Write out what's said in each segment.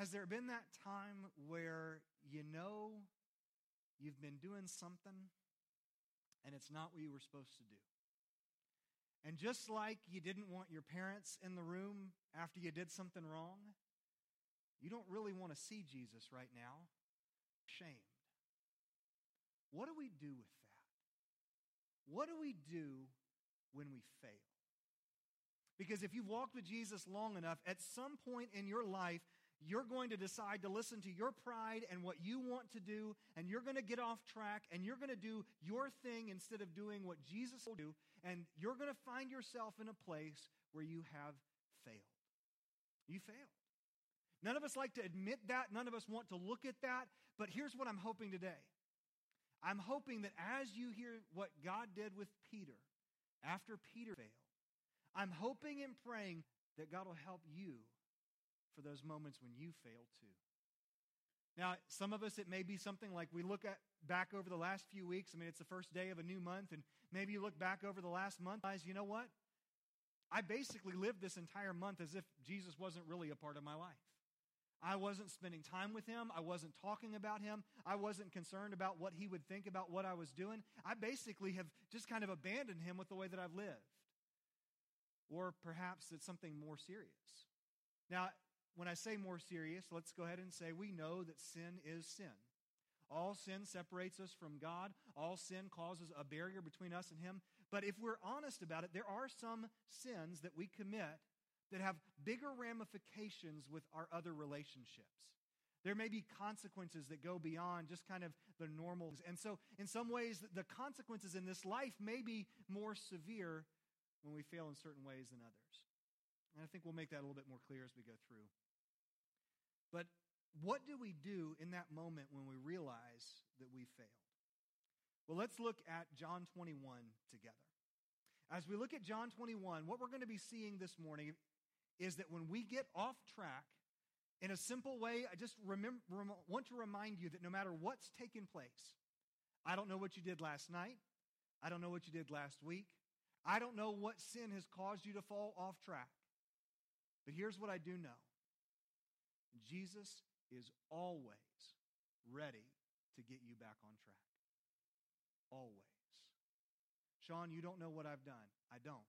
has there been that time where you know you've been doing something and it's not what you were supposed to do? And just like you didn't want your parents in the room after you did something wrong, you don't really want to see Jesus right now. Shamed. What do we do with that? What do we do when we fail? Because if you've walked with Jesus long enough, at some point in your life, you're going to decide to listen to your pride and what you want to do, and you're going to get off track, and you're going to do your thing instead of doing what Jesus will do, and you're going to find yourself in a place where you have failed. You failed. None of us like to admit that. None of us want to look at that. But here's what I'm hoping today I'm hoping that as you hear what God did with Peter after Peter failed, I'm hoping and praying that God will help you for those moments when you fail too. Now, some of us, it may be something like we look at back over the last few weeks. I mean, it's the first day of a new month, and maybe you look back over the last month, guys, you know what? I basically lived this entire month as if Jesus wasn't really a part of my life. I wasn't spending time with him. I wasn't talking about him. I wasn't concerned about what he would think about what I was doing. I basically have just kind of abandoned him with the way that I've lived. Or perhaps it's something more serious. Now, when I say more serious, let's go ahead and say we know that sin is sin. All sin separates us from God. All sin causes a barrier between us and Him. But if we're honest about it, there are some sins that we commit that have bigger ramifications with our other relationships. There may be consequences that go beyond just kind of the normal. And so, in some ways, the consequences in this life may be more severe when we fail in certain ways than others. And I think we'll make that a little bit more clear as we go through. But what do we do in that moment when we realize that we failed? Well, let's look at John 21 together. As we look at John 21, what we're going to be seeing this morning is that when we get off track, in a simple way, I just remember, rem- want to remind you that no matter what's taken place, I don't know what you did last night. I don't know what you did last week. I don't know what sin has caused you to fall off track. But here's what I do know Jesus is always ready to get you back on track. Always. Sean, you don't know what I've done. I don't.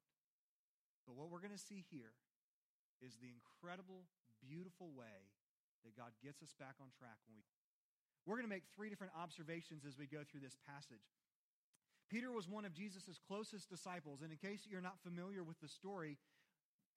But what we're going to see here is the incredible, beautiful way that God gets us back on track when we. We're going to make three different observations as we go through this passage. Peter was one of Jesus' closest disciples. And in case you're not familiar with the story,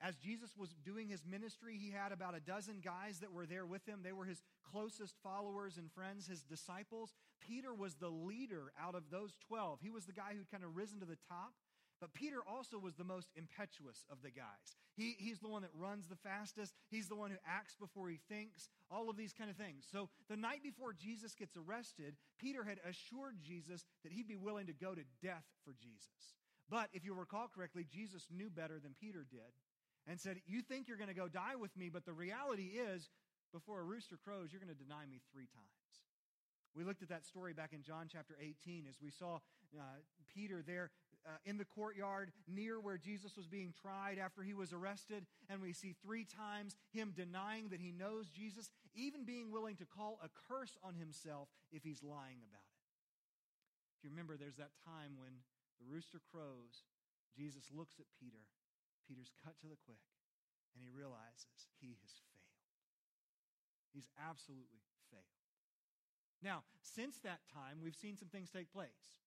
as Jesus was doing his ministry, he had about a dozen guys that were there with him. They were his closest followers and friends, his disciples. Peter was the leader out of those 12. He was the guy who'd kind of risen to the top. But Peter also was the most impetuous of the guys. He, he's the one that runs the fastest. He's the one who acts before he thinks, all of these kind of things. So the night before Jesus gets arrested, Peter had assured Jesus that he'd be willing to go to death for Jesus. But if you recall correctly, Jesus knew better than Peter did and said, You think you're going to go die with me, but the reality is, before a rooster crows, you're going to deny me three times. We looked at that story back in John chapter 18 as we saw uh, Peter there uh, in the courtyard near where Jesus was being tried after he was arrested. And we see three times him denying that he knows Jesus, even being willing to call a curse on himself if he's lying about it. If you remember, there's that time when the rooster crows, Jesus looks at Peter Peter's cut to the quick, and he realizes he has failed. He's absolutely failed. Now, since that time, we've seen some things take place.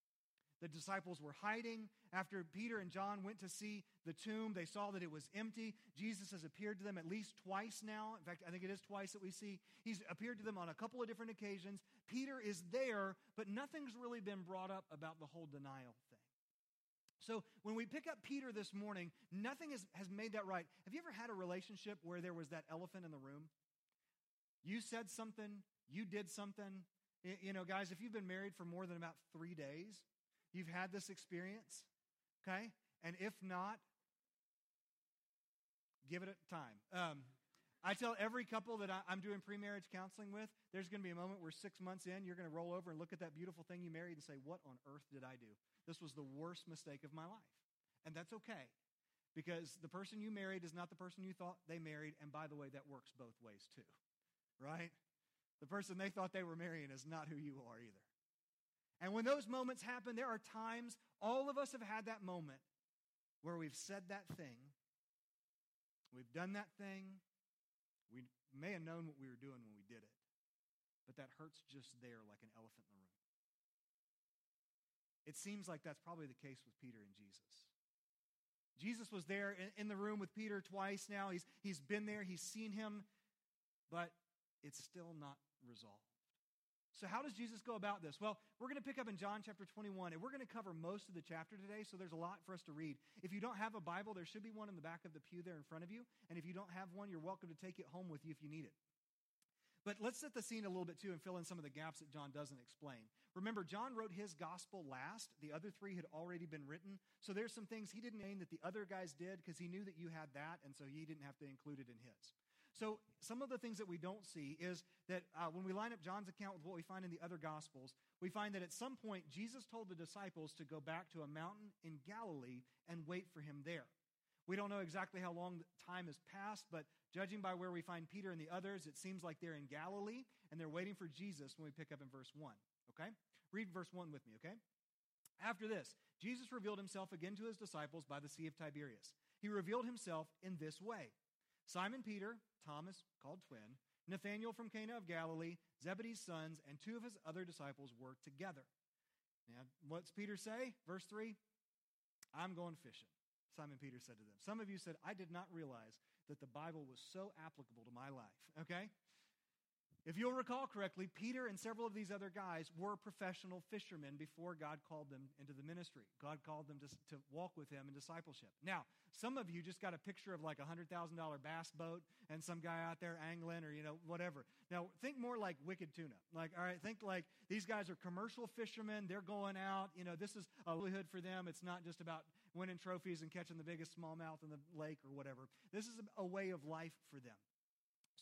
The disciples were hiding. After Peter and John went to see the tomb, they saw that it was empty. Jesus has appeared to them at least twice now. In fact, I think it is twice that we see. He's appeared to them on a couple of different occasions. Peter is there, but nothing's really been brought up about the whole denial thing. So when we pick up Peter this morning, nothing has, has made that right. Have you ever had a relationship where there was that elephant in the room? You said something, you did something. You know, guys, if you've been married for more than about three days, you've had this experience, okay? And if not, give it a time. Um, I tell every couple that I'm doing pre-marriage counseling with, there's going to be a moment where six months in, you're going to roll over and look at that beautiful thing you married and say, "What on earth did I do? This was the worst mistake of my life." And that's okay, because the person you married is not the person you thought they married. And by the way, that works both ways too. right? The person they thought they were marrying is not who you are either. And when those moments happen, there are times, all of us have had that moment where we've said that thing, we've done that thing, may have known what we were doing when we did it, but that hurts just there like an elephant in the room. It seems like that's probably the case with Peter and Jesus. Jesus was there in, in, the room with Peter twice now. He's, he's been there, he's seen him, but it's still not resolved. So, how does Jesus go about this? Well, we're going to pick up in John chapter 21, and we're going to cover most of the chapter today, so there's a lot for us to read. If you don't have a Bible, there should be one in the back of the pew there in front of you. And if you don't have one, you're welcome to take it home with you if you need it. But let's set the scene a little bit too and fill in some of the gaps that John doesn't explain. Remember, John wrote his gospel last. The other three had already been written. So there's some things he didn't name that the other guys did because he knew that you had that, and so he didn't have to include it in his. So, some of the things that we don't see is that uh, when we line up John's account with what we find in the other Gospels, we find that at some point Jesus told the disciples to go back to a mountain in Galilee and wait for him there. We don't know exactly how long time has passed, but judging by where we find Peter and the others, it seems like they're in Galilee and they're waiting for Jesus when we pick up in verse 1. Okay? Read verse 1 with me, okay? After this, Jesus revealed himself again to his disciples by the Sea of Tiberias. He revealed himself in this way Simon Peter, Thomas, called twin, Nathanael from Cana of Galilee, Zebedee's sons, and two of his other disciples were together. Now, what's Peter say? Verse 3 I'm going fishing. Simon Peter said to them. Some of you said, I did not realize that the Bible was so applicable to my life. Okay? If you'll recall correctly, Peter and several of these other guys were professional fishermen before God called them into the ministry. God called them to, to walk with him in discipleship. Now, some of you just got a picture of like a $100,000 bass boat and some guy out there angling or, you know, whatever. Now, think more like wicked tuna. Like, all right, think like these guys are commercial fishermen. They're going out. You know, this is a livelihood for them. It's not just about winning trophies and catching the biggest smallmouth in the lake or whatever. This is a way of life for them.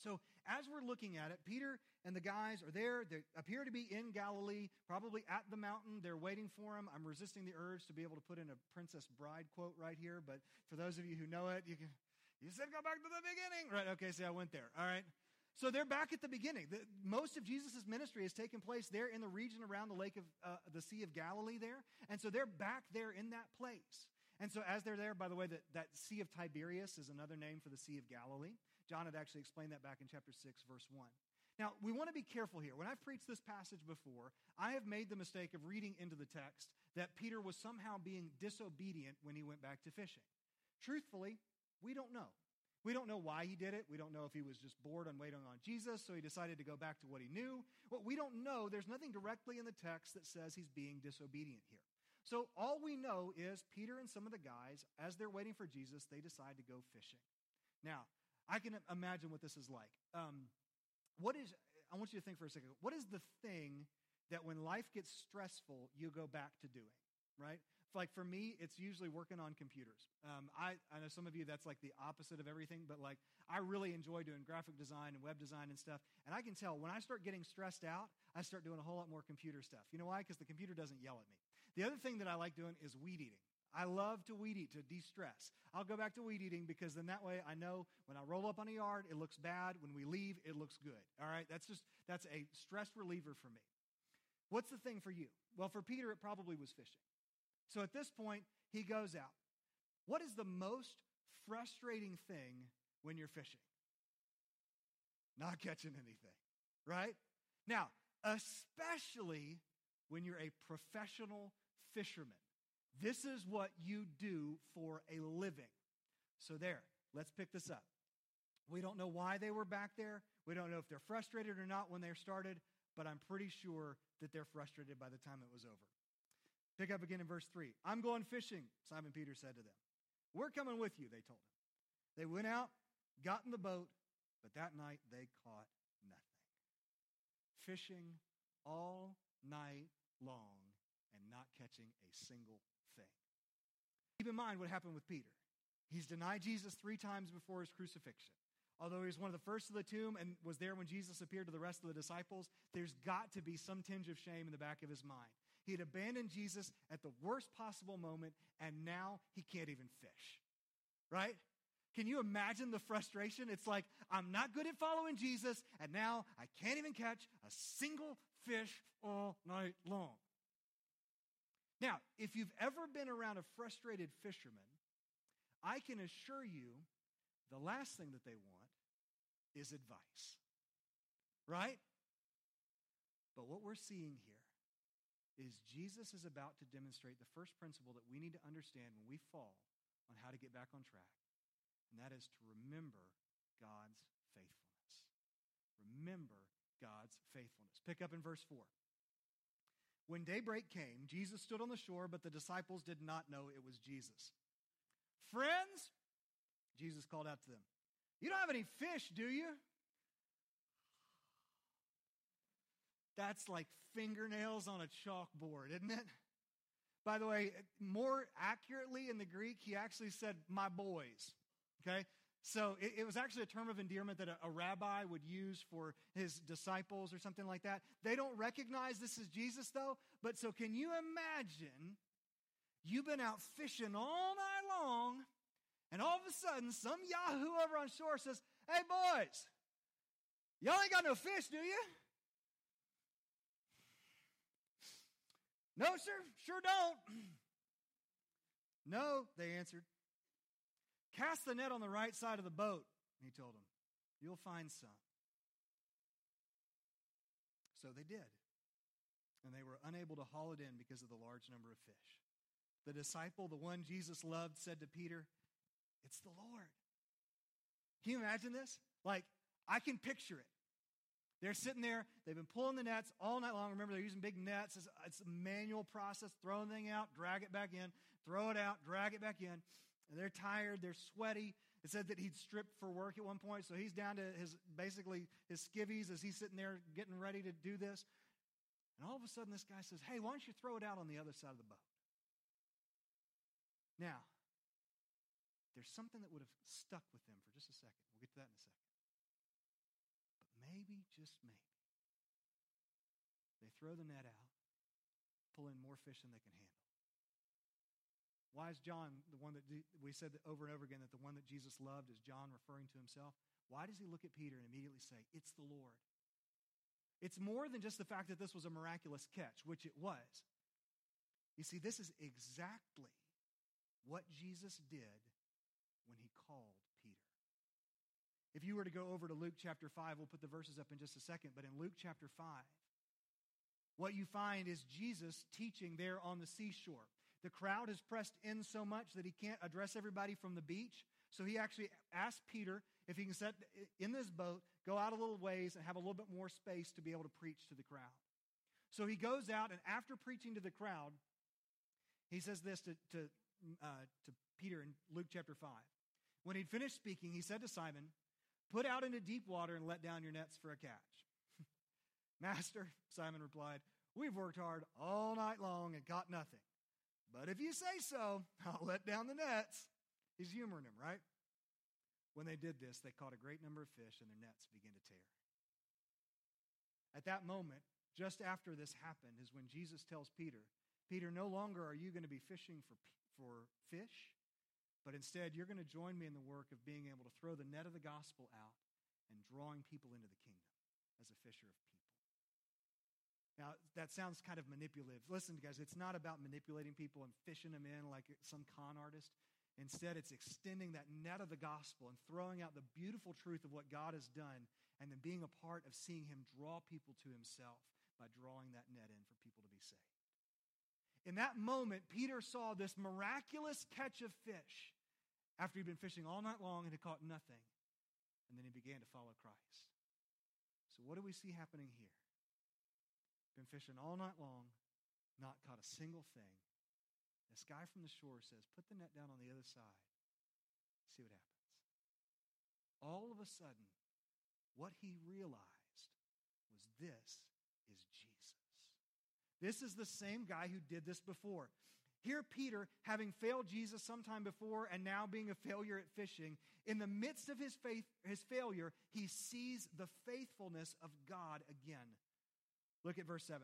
So, as we're looking at it, Peter and the guys are there. They appear to be in Galilee, probably at the mountain. They're waiting for him. I'm resisting the urge to be able to put in a Princess Bride quote right here, but for those of you who know it, you can. You said go back to the beginning. Right, okay, see, I went there. All right. So they're back at the beginning. The, most of Jesus' ministry has taken place there in the region around the lake of uh, the Sea of Galilee there. And so they're back there in that place. And so as they're there, by the way, that, that Sea of Tiberias is another name for the Sea of Galilee. John had actually explained that back in chapter 6, verse 1. Now, we want to be careful here. When I've preached this passage before, I have made the mistake of reading into the text that Peter was somehow being disobedient when he went back to fishing. Truthfully, we don't know. We don't know why he did it. We don't know if he was just bored on waiting on Jesus, so he decided to go back to what he knew. What we don't know, there's nothing directly in the text that says he's being disobedient here. So all we know is Peter and some of the guys, as they're waiting for Jesus, they decide to go fishing. Now, I can imagine what this is like. Um, what is, I want you to think for a second, what is the thing that when life gets stressful, you go back to doing, right? Like for me, it's usually working on computers. Um, I, I know some of you that's like the opposite of everything, but like I really enjoy doing graphic design and web design and stuff. And I can tell when I start getting stressed out, I start doing a whole lot more computer stuff. You know why? Because the computer doesn't yell at me. The other thing that I like doing is weed eating. I love to weed eat to de stress. I'll go back to weed eating because then that way I know when I roll up on a yard, it looks bad. When we leave, it looks good. All right? That's just, that's a stress reliever for me. What's the thing for you? Well, for Peter, it probably was fishing. So at this point, he goes out. What is the most frustrating thing when you're fishing? Not catching anything, right? Now, especially when you're a professional fisherman. This is what you do for a living. So, there, let's pick this up. We don't know why they were back there. We don't know if they're frustrated or not when they started, but I'm pretty sure that they're frustrated by the time it was over. Pick up again in verse 3. I'm going fishing, Simon Peter said to them. We're coming with you, they told him. They went out, got in the boat, but that night they caught nothing. Fishing all night long not catching a single thing. Keep in mind what happened with Peter. He's denied Jesus three times before his crucifixion. Although he was one of the first to the tomb and was there when Jesus appeared to the rest of the disciples, there's got to be some tinge of shame in the back of his mind. He had abandoned Jesus at the worst possible moment, and now he can't even fish. Right? Can you imagine the frustration? It's like, I'm not good at following Jesus, and now I can't even catch a single fish all night long. Now, if you've ever been around a frustrated fisherman, I can assure you the last thing that they want is advice. Right? But what we're seeing here is Jesus is about to demonstrate the first principle that we need to understand when we fall on how to get back on track, and that is to remember God's faithfulness. Remember God's faithfulness. Pick up in verse 4. When daybreak came, Jesus stood on the shore, but the disciples did not know it was Jesus. Friends, Jesus called out to them, You don't have any fish, do you? That's like fingernails on a chalkboard, isn't it? By the way, more accurately in the Greek, he actually said, my boys. Okay? So it, it was actually a term of endearment that a, a rabbi would use for his disciples or something like that. They don't recognize this as Jesus, though. But so can you imagine you've been out fishing all night long, and all of a sudden, some Yahoo over on shore says, Hey, boys, y'all ain't got no fish, do you? No, sir, sure don't. no, they answered. Cast the net on the right side of the boat, he told them. You'll find some. So they did. And they were unable to haul it in because of the large number of fish. The disciple, the one Jesus loved, said to Peter, It's the Lord. Can you imagine this? Like, I can picture it. They're sitting there, they've been pulling the nets all night long. Remember, they're using big nets. It's, it's a manual process throw the thing out, drag it back in, throw it out, drag it back in. And they're tired, they're sweaty. It said that he'd stripped for work at one point, so he's down to his basically his skivvies as he's sitting there getting ready to do this. And all of a sudden, this guy says, Hey, why don't you throw it out on the other side of the boat? Now, there's something that would have stuck with them for just a second. We'll get to that in a second But maybe, just maybe, they throw the net out, pull in more fish than they can handle. Why is John the one that we said that over and over again that the one that Jesus loved is John referring to himself? Why does he look at Peter and immediately say, It's the Lord? It's more than just the fact that this was a miraculous catch, which it was. You see, this is exactly what Jesus did when he called Peter. if you were to go over to Luke chapter 5, we'll put the verses up in just a second, but in Luke chapter 5, what you find is Jesus teaching there on the seashore. The crowd has pressed in so much that he can't address everybody from the beach. So he actually asked Peter if he can set in this boat, go out a little ways, and have a little bit more space to be able to preach to the crowd. So he goes out, and after preaching to the crowd, he says this to, to, uh, to Peter in Luke chapter 5. When he'd finished speaking, he said to Simon, Put out into deep water and let down your nets for a catch. Master, Simon replied, We've worked hard all night long and got nothing. But if you say so, I'll let down the nets. He's humoring him, right? When they did this, they caught a great number of fish and their nets began to tear. At that moment, just after this happened, is when Jesus tells Peter, Peter, no longer are you going to be fishing for, for fish, but instead, you're going to join me in the work of being able to throw the net of the gospel out and drawing people into the kingdom as a fisher of people. Now, that sounds kind of manipulative. Listen, guys, it's not about manipulating people and fishing them in like some con artist. Instead, it's extending that net of the gospel and throwing out the beautiful truth of what God has done and then being a part of seeing Him draw people to Himself by drawing that net in for people to be saved. In that moment, Peter saw this miraculous catch of fish after he'd been fishing all night long and had caught nothing. And then he began to follow Christ. So, what do we see happening here? Been fishing all night long, not caught a single thing. This guy from the shore says, Put the net down on the other side. See what happens. All of a sudden, what he realized was this is Jesus. This is the same guy who did this before. Here, Peter, having failed Jesus sometime before and now being a failure at fishing, in the midst of his, faith, his failure, he sees the faithfulness of God again. Look at verse 7.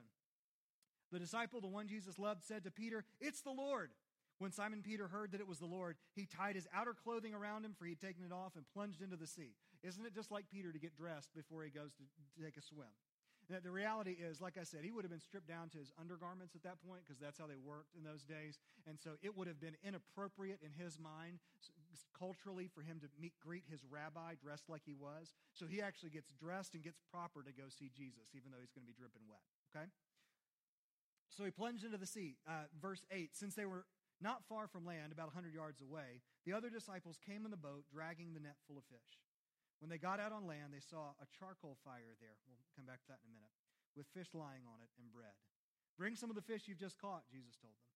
The disciple, the one Jesus loved, said to Peter, It's the Lord. When Simon Peter heard that it was the Lord, he tied his outer clothing around him, for he had taken it off, and plunged into the sea. Isn't it just like Peter to get dressed before he goes to, take a swim? The reality is, like I said, he would have been stripped down to his undergarments at that point because that's how they worked in those days. And so it would have been inappropriate in his mind culturally for him to meet, greet his rabbi dressed like he was. So he actually gets dressed and gets proper to go see Jesus, even though he's going to be dripping wet. Okay? So he plunged into the sea. Uh, verse 8 Since they were not far from land, about a 100 yards away, the other disciples came in the boat, dragging the net full of fish. When they got out on land, they saw a charcoal fire there. We'll come back to that in a minute. With fish lying on it and bread. Bring some of the fish you've just caught, Jesus told them.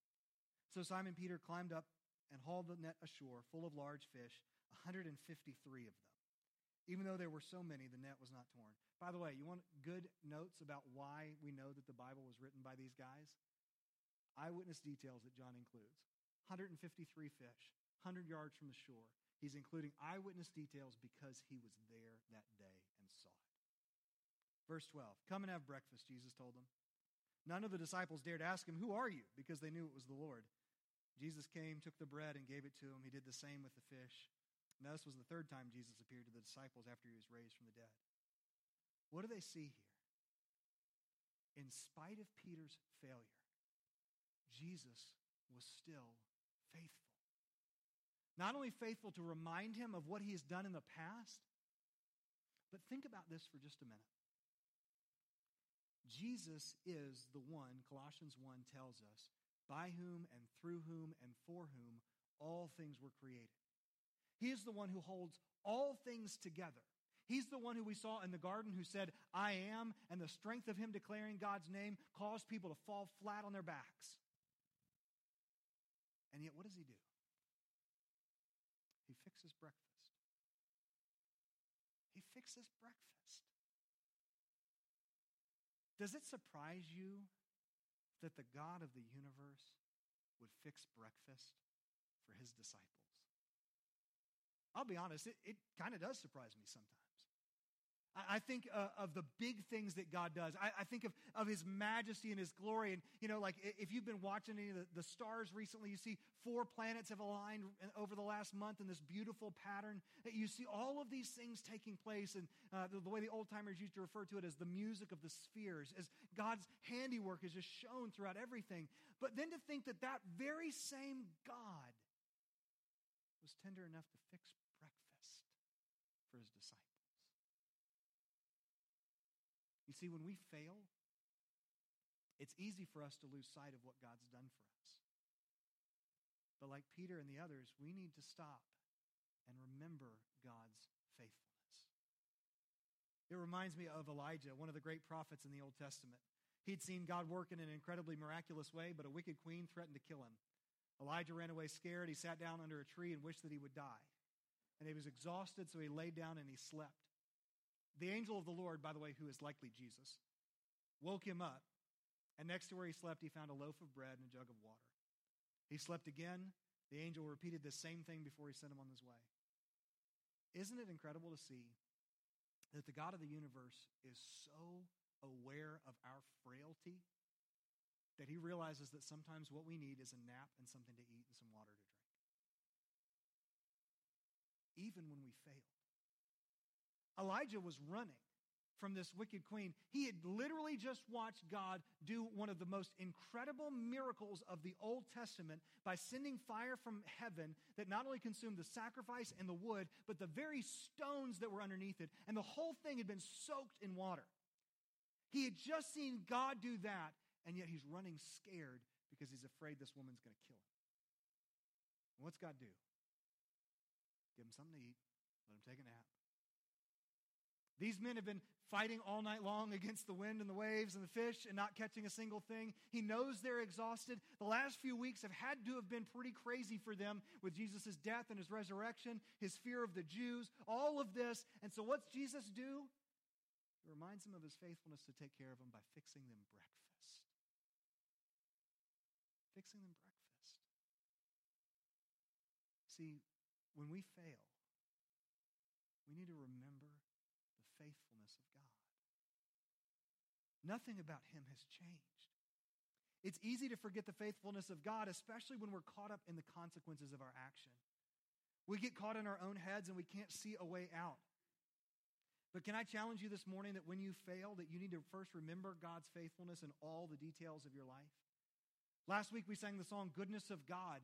So Simon Peter climbed up and hauled the net ashore full of large fish, 153 of them. Even though there were so many, the net was not torn. By the way, you want good notes about why we know that the Bible was written by these guys? Eyewitness details that John includes. 153 fish, 100 yards from the shore. He's including eyewitness details because he was there that day and saw it. Verse 12 Come and have breakfast, Jesus told them. None of the disciples dared ask him, Who are you? because they knew it was the Lord. Jesus came, took the bread, and gave it to him. He did the same with the fish. Now, this was the third time Jesus appeared to the disciples after he was raised from the dead. What do they see here? In spite of Peter's failure, Jesus was still faithful. Not only faithful to remind him of what he has done in the past, but think about this for just a minute. Jesus is the one, Colossians 1 tells us, by whom and through whom and for whom all things were created. He is the one who holds all things together. He's the one who we saw in the garden who said, I am, and the strength of him declaring God's name caused people to fall flat on their backs. And yet, what does he do? He fixes breakfast. He fixes breakfast. Does it surprise you that the God of the universe would fix breakfast for his disciples? I'll be honest, it, it kind of does surprise me sometimes. I think uh, of the big things that God does. I, I, think of, of his majesty and his glory. And, you know, like if you've been watching any of the, the stars recently, you see four planets have aligned over the last month in this beautiful pattern. You see all of these things taking place. And uh, the, the, way the old timers used to refer to it as the music of the spheres, as God's handiwork is just shown throughout everything. But then to think that that very same God was tender enough to fix breakfast for his disciples. You see, when we fail, it's easy for us to lose sight of what God's done for us. But like Peter and the others, we need to stop and remember God's faithfulness. It reminds me of Elijah, one of the great prophets in the Old Testament. He'd seen God work in an incredibly miraculous way, but a wicked queen threatened to kill him. Elijah ran away scared. He sat down under a tree and wished that he would die. And he was exhausted, so he laid down and he slept. The angel of the Lord, by the way, who is likely Jesus, woke him up, and next to where he slept, he found a loaf of bread and a jug of water. He slept again. The angel repeated the same thing before he sent him on his way. Isn't it incredible to see that the God of the universe is so aware of our frailty that he realizes that sometimes what we need is a nap and something to eat and some water to drink? Even when we fail. Elijah was running from this wicked queen. He had literally just watched God do one of the most incredible miracles of the Old Testament by sending fire from heaven that not only consumed the sacrifice and the wood, but the very stones that were underneath it. And the whole thing had been soaked in water. He had just seen God do that, and yet he's running scared because he's afraid this woman's going to kill him. And what's God do? Give him something to eat, let him take a nap. These men have been fighting all night long against the wind and the waves and the fish and not catching a single thing. He knows they're exhausted. The last few weeks have had to have been pretty crazy for them with Jesus' death and his resurrection, his fear of the Jews, all of this. And so, what's Jesus do? He reminds them of his faithfulness to take care of them by fixing them breakfast. Fixing them breakfast. See, when we fail, we need to remember faithfulness of God. Nothing about him has changed. It's easy to forget the faithfulness of God, especially when we're caught up in the consequences of our action. We get caught in our own heads and we can't see a way out. But can I challenge you this morning that when you fail, that you need to first remember God's faithfulness in all the details of your life? Last week we sang the song Goodness of God.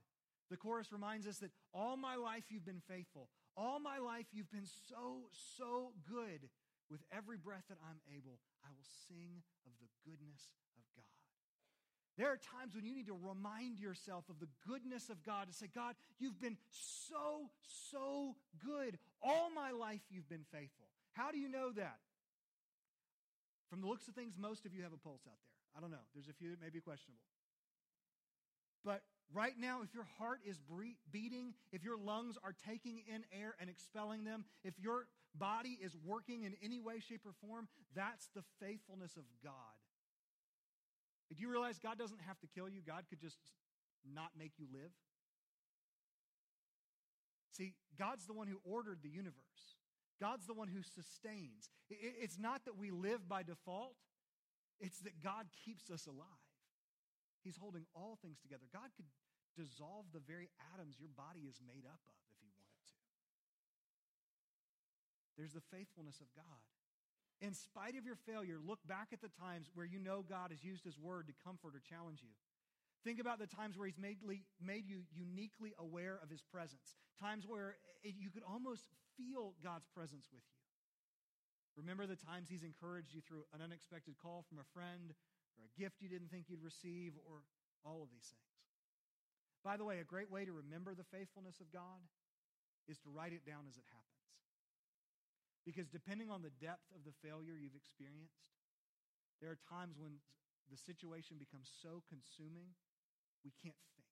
The chorus reminds us that all my life you've been faithful. All my life you've been so, so good. With every breath that I'm able, I will sing of the goodness of God. There are times when you need to remind yourself of the goodness of God to say, God, you've been so, so good. All my life you've been faithful. How do you know that? From the looks of things, most of you have a pulse out there. I don't know. There's a few that may be questionable. But right now, if your heart is beating, if your lungs are taking in air and expelling them, if your body is working in any way, shape, or form, that's the faithfulness of God. Do you realize God doesn't have to kill you? God could just not make you live. See, God's the one who ordered the universe. God's the one who sustains. It's not that we live by default, it's that God keeps us alive. He's holding all things together. God could dissolve the very atoms your body is made up of if he wanted to. There's the faithfulness of God. In spite of your failure, look back at the times where you know God has used his word to comfort or challenge you. Think about the times where he's made, made you uniquely aware of his presence, times where you could almost feel God's presence with you. Remember the times he's encouraged you through an unexpected call from a friend or a gift you didn't think you'd receive, or all of these things. By the way, a great way to remember the faithfulness of God is to write it down as it happens. Because depending on the depth of the failure you've experienced, there are times when the situation becomes so consuming, we can't think.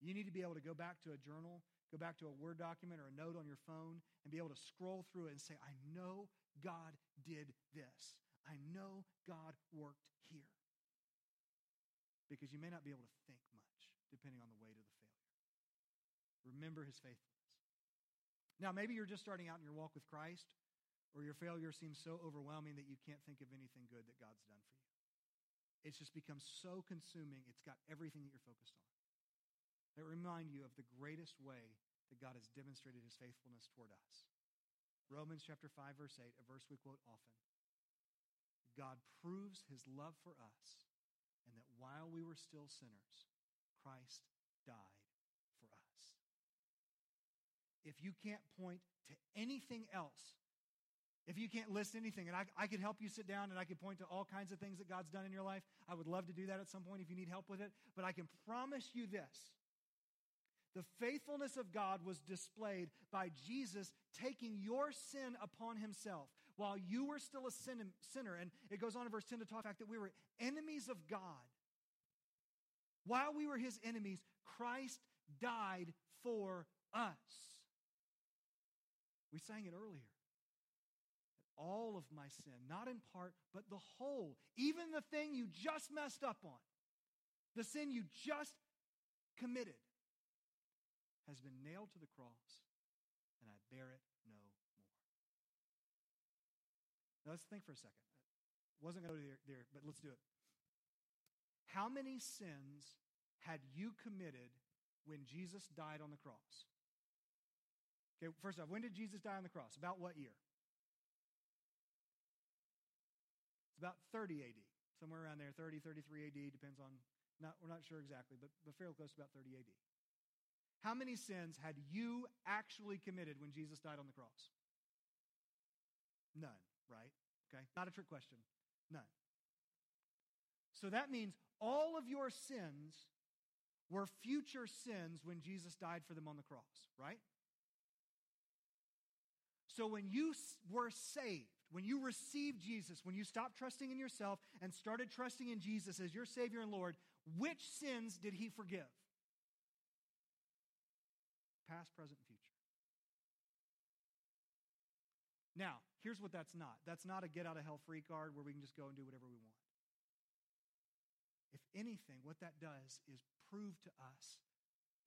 You need to be able to go back to a journal, go back to a Word document or a note on your phone, and be able to scroll through it and say, I know God did this. I know God worked here. Because you may not be able to think much, depending on the weight of the failure. Remember his faithfulness. Now, maybe you're just starting out in your walk with Christ, or your failure seems so overwhelming that you can't think of anything good that God's done for you. It's just become so consuming, it's got everything that you're focused on. That remind you of the greatest way that God has demonstrated his faithfulness toward us. Romans chapter 5, verse 8, a verse we quote often. God proves his love for us, and that while we were still sinners, Christ died. If you can't point to anything else, if you can't list anything, and I, I could help you sit down and I could point to all kinds of things that God's done in your life, I would love to do that at some point if you need help with it. But I can promise you this the faithfulness of God was displayed by Jesus taking your sin upon himself while you were still a sin, sinner. And it goes on in verse 10 to talk about that we were enemies of God. While we were his enemies, Christ died for us. We sang it earlier. All of my sin, not in part, but the whole, even the thing you just messed up on, the sin you just committed, has been nailed to the cross, and I bear it no more. Now let's think for a second. I wasn't going to go there, but let's do it. How many sins had you committed when Jesus died on the cross? Okay, first off, when did Jesus die on the cross? About what year? It's about 30 AD, somewhere around there, 30, 33 AD, depends on, not, we're not sure exactly, but, but fairly close to about 30 AD. How many sins had you actually committed when Jesus died on the cross? None, right? Okay, not a trick question. None. So that means all of your sins were future sins when Jesus died for them on the cross, right? So when you were saved, when you received Jesus, when you stopped trusting in yourself and started trusting in Jesus as your Savior and Lord, which sins did He forgive? past, present, and future. Now, here's what that's not that's not a get out of hell free card where we can just go and do whatever we want. If anything, what that does is prove to us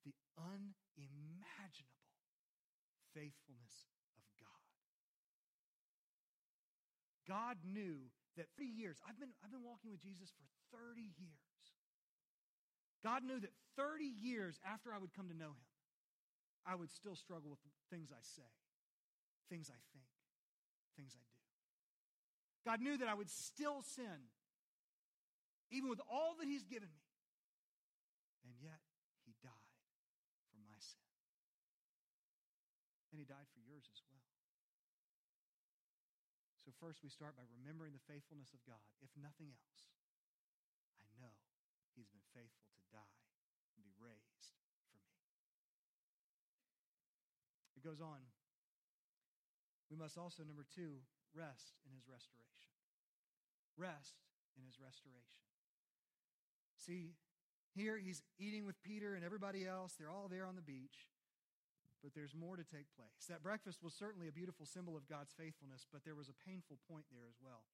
the unimaginable faithfulness of God. Knew that 30 years, I've been, I've been walking with Jesus for 30 years. God knew that 30 years after I would come to know him, I would still struggle with things I say, things I think, things I do. God knew that I would still sin, even with all that he's given me. And yet, he died for my sin. And he died for yours as well. So, first, we start by remembering the faithfulness of God. If nothing else, I know He's been faithful to die and be raised for me. It goes on. We must also, number two, rest in His restoration. Rest in His restoration. See, here he's eating with Peter and everybody else. They're all there on the beach but there's more to take place. That breakfast was certainly a beautiful symbol of God's faithfulness, but there was a painful point there as well.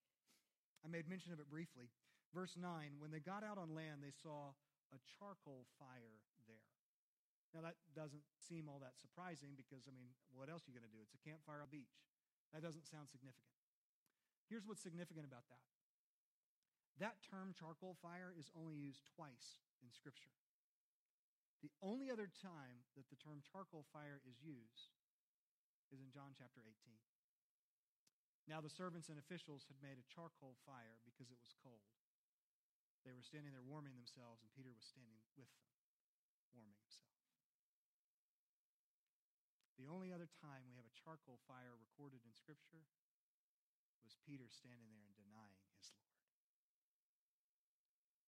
I made mention of it briefly. Verse 9 When they got out on land, they saw a charcoal fire there. Now, that doesn't seem all that surprising because, I mean, what else are you going to do? It's a campfire on a beach. That doesn't sound significant. Here's what's significant about that that term charcoal fire is only used twice in Scripture. The only other time that the term charcoal fire is used is in John chapter 18. Now, the servants and officials had made a charcoal fire because it was cold. They were standing there warming themselves, and Peter was standing with them, warming himself. The only other time we have a charcoal fire recorded in Scripture was Peter standing there and denying his Lord.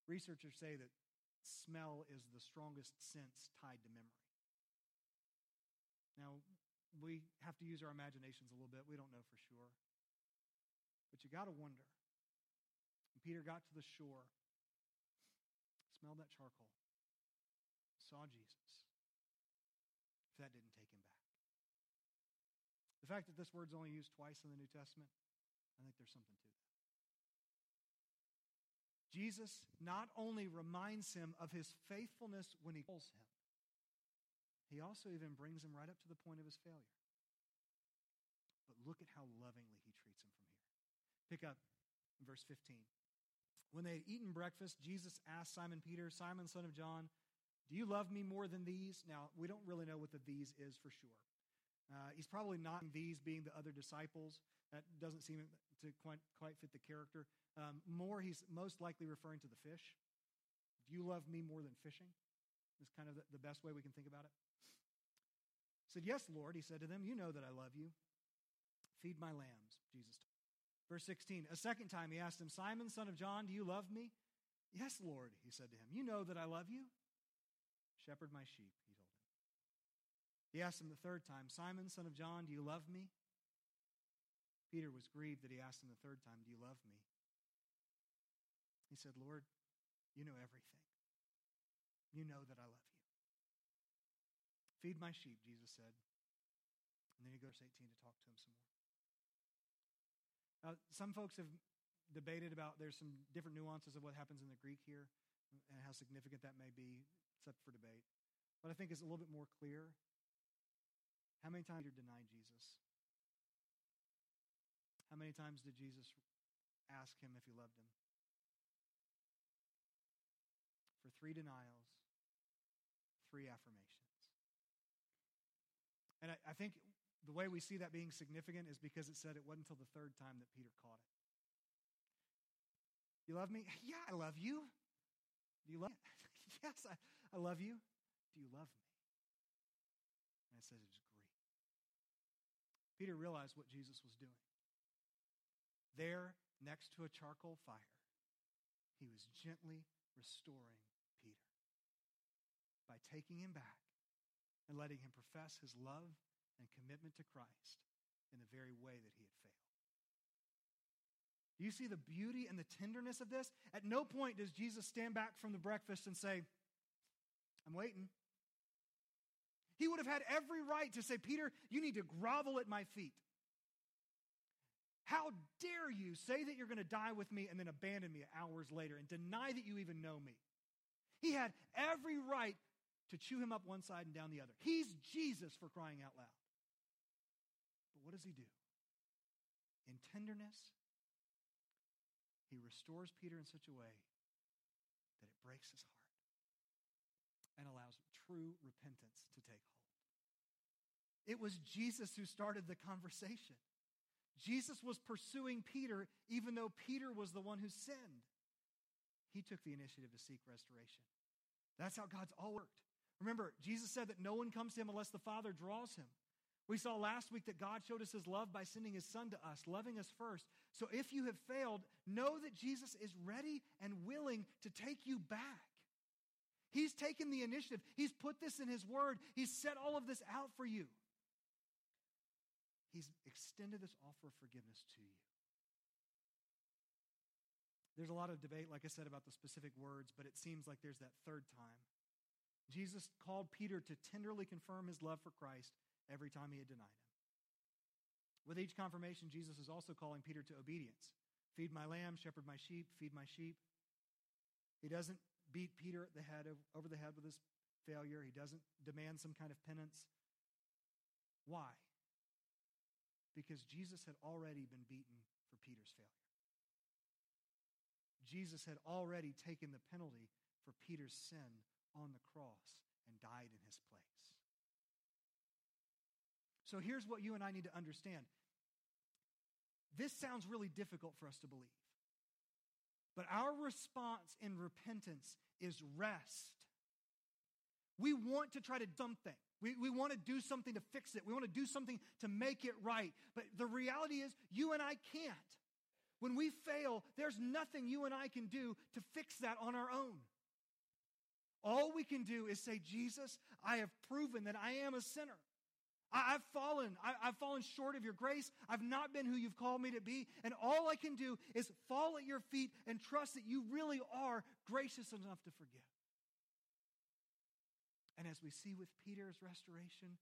Researchers say that smell is the strongest sense tied to memory. Now, we have to use our imaginations a little bit. We don't know for sure. But you got to wonder. Peter got to the shore, smelled that charcoal, saw Jesus, if that didn't take him back. The fact that this word's only used twice in the New Testament, I think there's something to that. Jesus not only reminds him of his faithfulness when he calls him, he also even brings him right up to the point of his failure. But look at how lovingly he treats him from here. Pick up verse 15. When they had eaten breakfast, Jesus asked Simon Peter, Simon, son of John, Do you love me more than these? Now, we don't really know what the these is for sure. Uh, he's probably not these being the other disciples. That doesn't seem to quite, quite fit the character. Um, more, he's most likely referring to the fish. Do you love me more than fishing? Is kind of the, the best way we can think about it. He said, Yes, Lord. He said to them, You know that I love you. Feed my lambs, Jesus told Verse 16, a second time he asked him, Simon, son of John, do you love me? Yes, Lord, he said to him. You know that I love you. Shepherd my sheep. He asked him the third time, Simon, son of John, do you love me? Peter was grieved that he asked him the third time, Do you love me? He said, Lord, you know everything. You know that I love you. Feed my sheep, Jesus said. And then he goes 18 to talk to him some more. Now, some folks have debated about there's some different nuances of what happens in the Greek here and how significant that may be. It's up for debate. But I think it's a little bit more clear. How many times did you deny Jesus? How many times did Jesus ask him if he loved him? for three denials, three affirmations. And I, I, think the way we see that being significant is because it said it wasn't until the third time that Peter caught it. You love me? Yeah, I love you. Do you love me? yes, I, I love you. Do you love me? And it says Peter realized what Jesus was doing. There, next to a charcoal fire, he was gently restoring Peter by taking him back and letting him profess his love and commitment to Christ in the very way that he had failed. Do you see the beauty and the tenderness of this? At no point does Jesus stand back from the breakfast and say, I'm waiting. He would have had every right to say, Peter, you need to grovel at my feet. How dare you say that you're going to die with me and then abandon me hours later and deny that you even know me? He had every right to chew him up one side and down the other. He's Jesus for crying out loud. But what does he do? In tenderness, he restores Peter in such a way that it breaks his heart and allows true repentance to take. It was Jesus who started the conversation. Jesus was pursuing Peter even though Peter was the one who sinned. He took the initiative to seek restoration. That's how God's all worked. Remember, Jesus said that no one comes to him unless the Father draws him. We saw last week that God showed us his love by sending his son to us, loving us first. So if you have failed, know that Jesus is ready and willing to take you back. He's taken the initiative. He's put this in his word. He's set all of this out for you. He's extended this offer of forgiveness to you. There's a lot of debate, like I said, about the specific words, but it seems like there's that third time. Jesus called Peter to tenderly confirm his love for Christ every time he had denied him. With each confirmation, Jesus is also calling Peter to obedience. Feed my lamb, shepherd my sheep, feed my sheep. He doesn't beat Peter the head over the head with his failure. He doesn't demand some kind of penance. Why? Because Jesus had already been beaten for Peter's failure. Jesus had already taken the penalty for Peter's sin on the cross and died in his place. So here's what you and I need to understand. This sounds really difficult for us to believe. But our response in repentance is rest. We want to try to dump things. We, we want to do something to fix it. We want to do something to make it right. But the reality is, you and I can't. When we fail, there's nothing you and I can do to fix that on our own. All we can do is say, Jesus, I have proven that I am a sinner. I, have fallen. I, I've fallen short of your grace. I've not been who you've called me to be. And all I can do is fall at your feet and trust that you really are gracious enough to forgive. And as we see with Peter's restoration,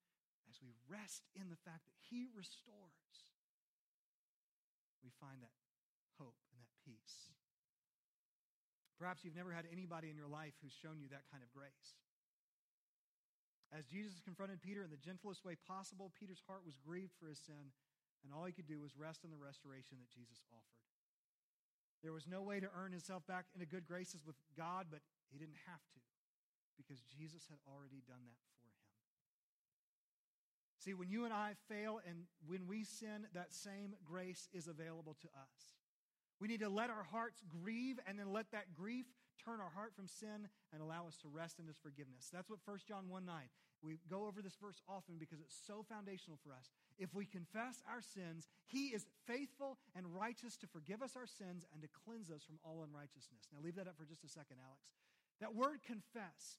as we rest in the fact that he restores, we find that hope and that peace. Perhaps you've never had anybody in your life who's shown you that kind of grace. As Jesus confronted Peter in the gentlest way possible, Peter's heart was grieved for his sin, and all he could do was rest in the restoration that Jesus offered. There was no way to earn himself back into good graces with God, but he didn't have to because Jesus had already done that for him. See, when you and I fail and when we sin, that same grace is available to us. We need to let our hearts grieve and then let that grief turn our heart from sin and allow us to rest in his forgiveness. That's what 1 John 1 9. We go over this verse often because it's so foundational for us. If we confess our sins, he is faithful and righteous to forgive us our sins and to cleanse us from all unrighteousness. Now, leave that up for just a second, Alex. That word confess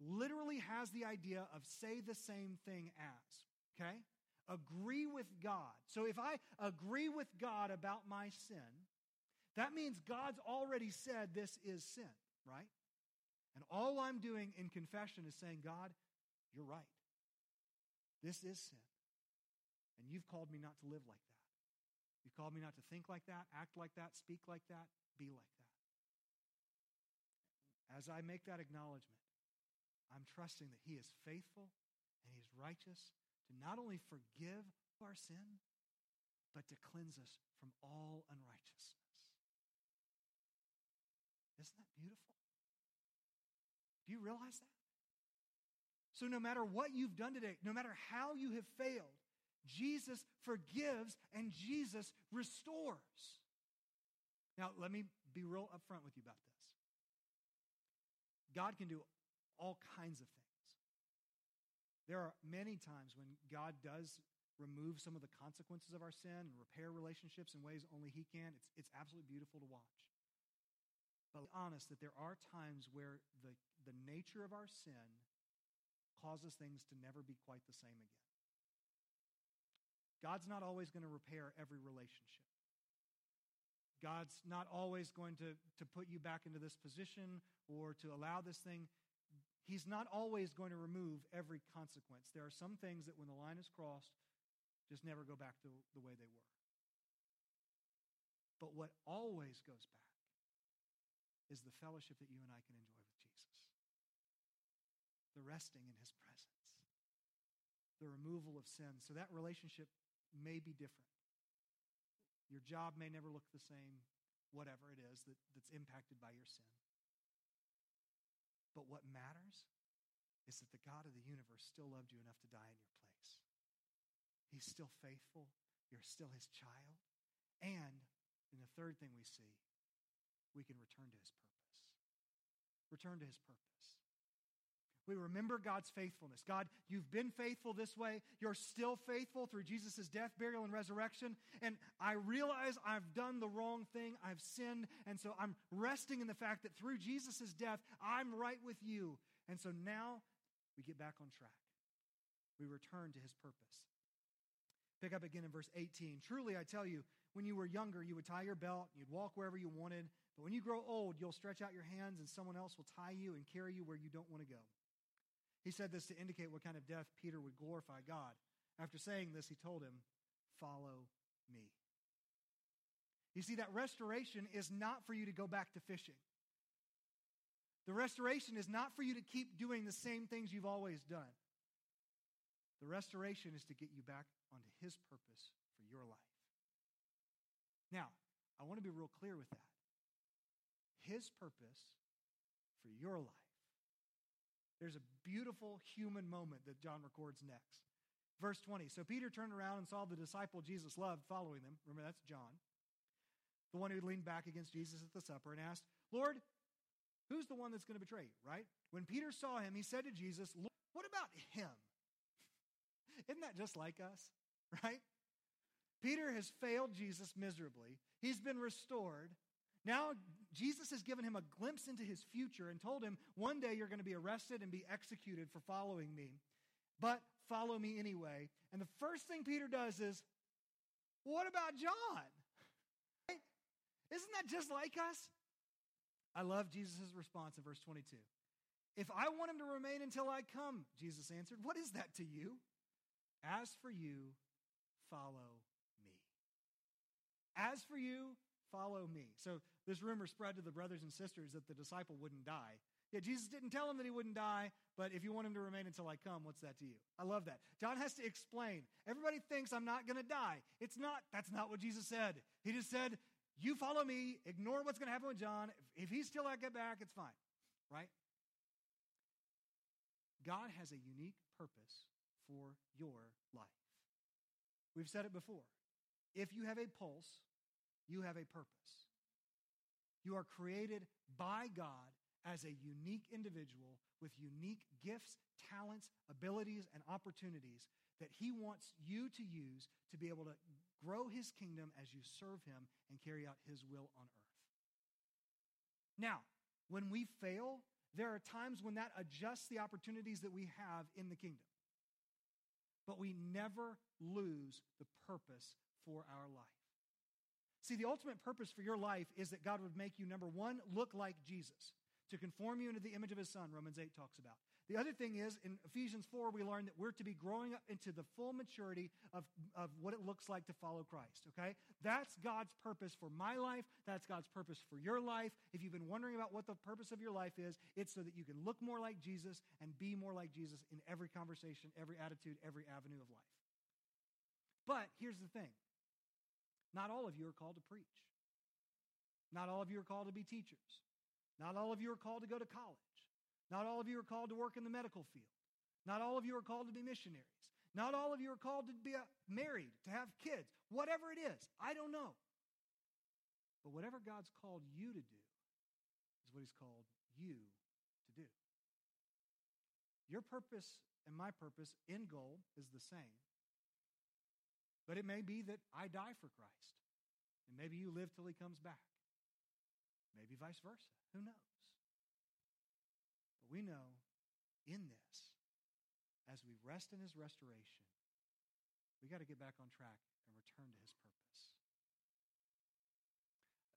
literally has the idea of say the same thing as, okay? Agree with God. So if I agree with God about my sin, that means God's already said this is sin, right? And all I'm doing in confession is saying, God, you're right. This is sin. And you've called me not to live like that. You've called me not to think like that, act like that, speak like that, be like that. As I make that acknowledgement, I'm trusting that He is faithful and He's righteous to not only forgive our sin, but to cleanse us from all unrighteousness. Isn't that beautiful? Do you realize that? So, no matter what you've done today, no matter how you have failed, Jesus forgives and Jesus restores. Now, let me be real upfront with you about this. God can do all kinds of things. There are many times when God does remove some of the consequences of our sin and repair relationships in ways only He can. It's, it's absolutely beautiful to watch. But be honest that there are times where the, the nature of our sin causes things to never be quite the same again. God's not always going to repair every relationship. God's not always going to, to put you back into this position or to allow this thing. He's not always going to remove every consequence. There are some things that when the line is crossed, just never go back to the way they were. But what always goes back is the fellowship that you and I can enjoy with Jesus. The resting in his presence, the removal of sin. So that relationship may be different. Your job may never look the same. whatever it is that, that's impacted by your sin. But what matters is that the God of the universe still loved you enough to die in your place. He's still faithful. You're still his child. And in the third thing we see, we can return to his purpose. Return to his purpose. We remember God's faithfulness. God, you've been faithful this way. You're still faithful through Jesus' death, burial, and resurrection. And I realize I've done the wrong thing. I've sinned. And so I'm resting in the fact that through Jesus' death, I'm right with you. And so now we get back on track. We return to his purpose. Pick up again in verse 18. Truly, I tell you, when you were younger, you would tie your belt, you'd walk wherever you wanted. But when you grow old, you'll stretch out your hands, and someone else will tie you and carry you where you don't want to go. He said this to indicate what kind of death Peter would glorify God. After saying this, he told him, Follow me. You see, that restoration is not for you to go back to fishing. The restoration is not for you to keep doing the same things you've always done. The restoration is to get you back onto His purpose for your life. Now, I want to be real clear with that. His purpose for your life there's a beautiful human moment that John records next. Verse 20. So Peter turned around and saw the disciple Jesus loved following them. Remember, that's John, the one who leaned back against Jesus at the supper and asked, Lord, who's the one that's going to betray you, right? When Peter saw him, he said to Jesus, Lord, What about him? Isn't that just like us, right? Peter has failed Jesus miserably. He's been restored. Now, Jesus has given him a glimpse into his future and told him, One day you're going to be arrested and be executed for following me, but follow me anyway. And the first thing Peter does is, What about John? Right? Isn't that just like us? I love Jesus' response in verse 22. If I want him to remain until I come, Jesus answered, What is that to you? As for you, follow me. As for you, follow me. So this rumor spread to the brothers and sisters that the disciple wouldn't die. Yeah, Jesus didn't tell him that he wouldn't die, but if you want him to remain until I come, what's that to you? I love that. John has to explain. Everybody thinks I'm not going to die. It's not, that's not what Jesus said. He just said, You follow me, ignore what's going to happen with John. If, if he's still not get back, it's fine, right? God has a unique purpose for your life. We've said it before. If you have a pulse, you have a purpose. You are created by God as a unique individual with unique gifts, talents, abilities, and opportunities that He wants you to use to be able to grow His kingdom as you serve Him and carry out His will on earth. Now, when we fail, there are times when that adjusts the opportunities that we have in the kingdom. But we never lose the purpose for our life. See, the ultimate purpose for your life is that God would make you, number one, look like Jesus, to conform you into the image of his son, Romans 8 talks about. The other thing is, in Ephesians 4, we learn that we're to be growing up into the full maturity of, of what it looks like to follow Christ, okay? That's God's purpose for my life. That's God's purpose for your life. If you've been wondering about what the purpose of your life is, it's so that you can look more like Jesus and be more like Jesus in every conversation, every attitude, every avenue of life. But here's the thing not all of you are called to preach. Not all of you are called to be teachers. Not all of you are called to go to college. Not all of you are called to work in the medical field. Not all of you are called to be missionaries. Not all of you are called to be uh, married, to have kids. Whatever it is, I don't know. But whatever God's called you to do is what He's called you to do. Your purpose and my purpose, end goal, is the same. But it may be that I die for Christ. And maybe you live till he comes back. Maybe vice versa. Who knows? But we know in this, as we rest in his restoration, we got to get back on track and return to his purpose.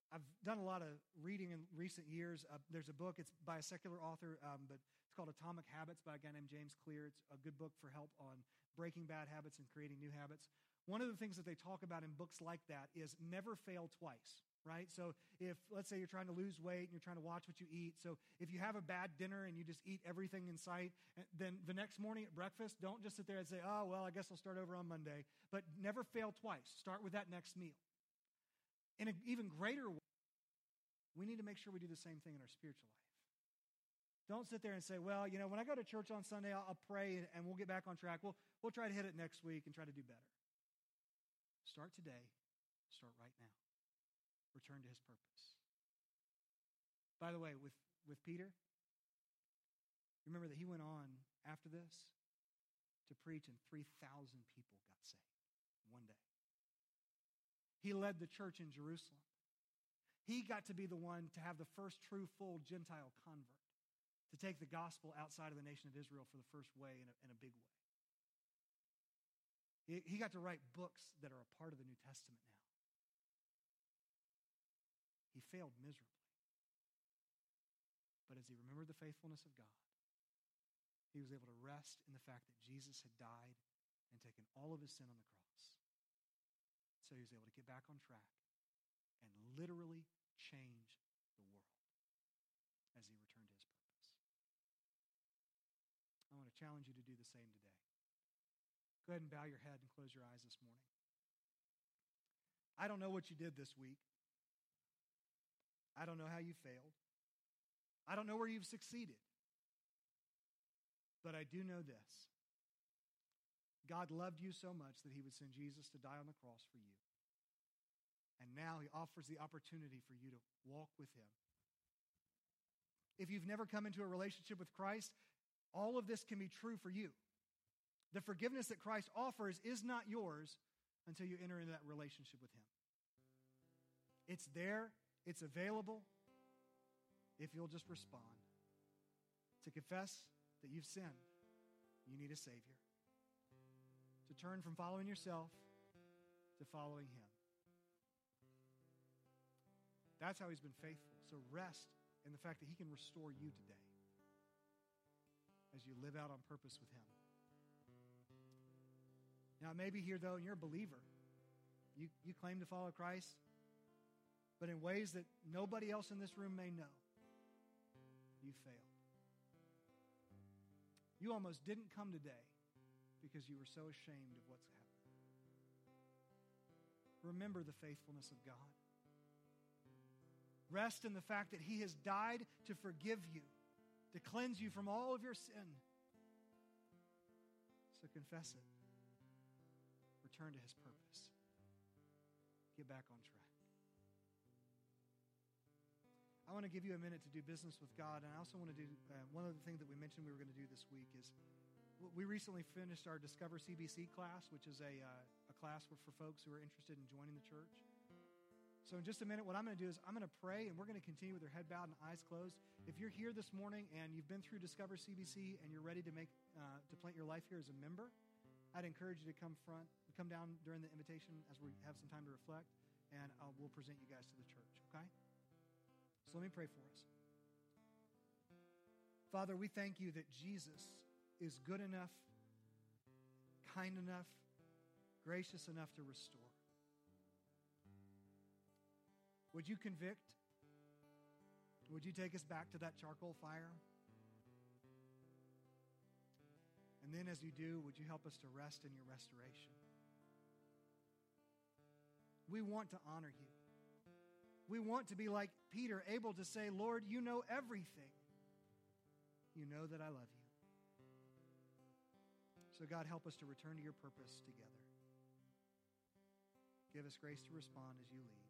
I've done a lot of reading in recent years. Uh, there's a book, it's by a secular author, um, but it's called Atomic Habits by a guy named James Clear. It's a good book for help on breaking bad habits and creating new habits. One of the things that they talk about in books like that is never fail twice, right? So if, let's say, you're trying to lose weight and you're trying to watch what you eat. So if you have a bad dinner and you just eat everything in sight, eh, then the next morning at breakfast, don't just sit there and say, oh, well, I guess I'll start over on Monday. But never fail twice. Start with that next meal. In an even greater way, we need to make sure we do the same thing in our spiritual life. Don't sit there and say, well, you know, when I go to church on Sunday, I'll, I'll pray and, and we'll get back on track. We'll, we'll try to hit it next week and try to do better. Start today. Start right now. Return to his purpose. By the way, with, with Peter, remember that he went on after this to preach, and 3,000 people got saved one day. He led the church in Jerusalem. He got to be the one to have the first true, full Gentile convert to take the gospel outside of the nation of Israel for the first way in a, in a big way. He, got to write books that are a part of the New Testament now. He failed miserably. But as he remembered the faithfulness of God, he was able to rest in the fact that Jesus had died and taken all of his sin on the cross. So he was able to get back on track and literally change the world as he returned to his purpose. I want to challenge you to do the same today. Go ahead and bow your head and close your eyes this morning. I don't know what you did this week. I don't know how you failed. I don't know where you've succeeded. But I do know this God loved you so much that he would send Jesus to die on the cross for you. And now he offers the opportunity for you to walk with him. If you've never come into a relationship with Christ, all of this can be true for you. The forgiveness that Christ offers is not yours until you enter into that relationship with Him. It's there, it's available if you'll just respond. To confess that you've sinned, you need a Savior. To turn from following yourself to following Him. That's how He's been faithful. So rest in the fact that He can restore you today as you live out on purpose with Him. Now, maybe here, though, you're a believer. You, you claim to follow Christ, but in ways that nobody else in this room may know, you failed. You almost didn't come today because you were so ashamed of what's happened. Remember the faithfulness of God. Rest in the fact that He has died to forgive you to cleanse you from all of your sin. So confess it. Return to his purpose. Get back on track. I want to give you a minute to do business with God, and I also want to do uh, one of the things that we mentioned we were going to do this week is we recently finished our Discover CBC class, which is a, uh, a class for, for folks who are interested in joining the church. So, in just a minute, what I'm going to do is I'm going to pray and we're going to continue with our head bowed and eyes closed. If you're here this morning and you've been through Discover CBC and you're ready to make uh, to plant your life here as a member, I'd encourage you to come front, come down during the invitation as we have some time to reflect, and uh, we'll present you guys to the church. Okay? So let me pray for us. Father, we thank you that Jesus is good enough, kind enough, gracious enough to restore. Would you convict? Would you take us back to that charcoal fire? And then, as you do, would you help us to rest in your restoration? We want to honor you. We want to be like Peter, able to say, Lord, you know everything. You know that I love you. So, God, help us to return to your purpose together. Give us grace to respond as you lead.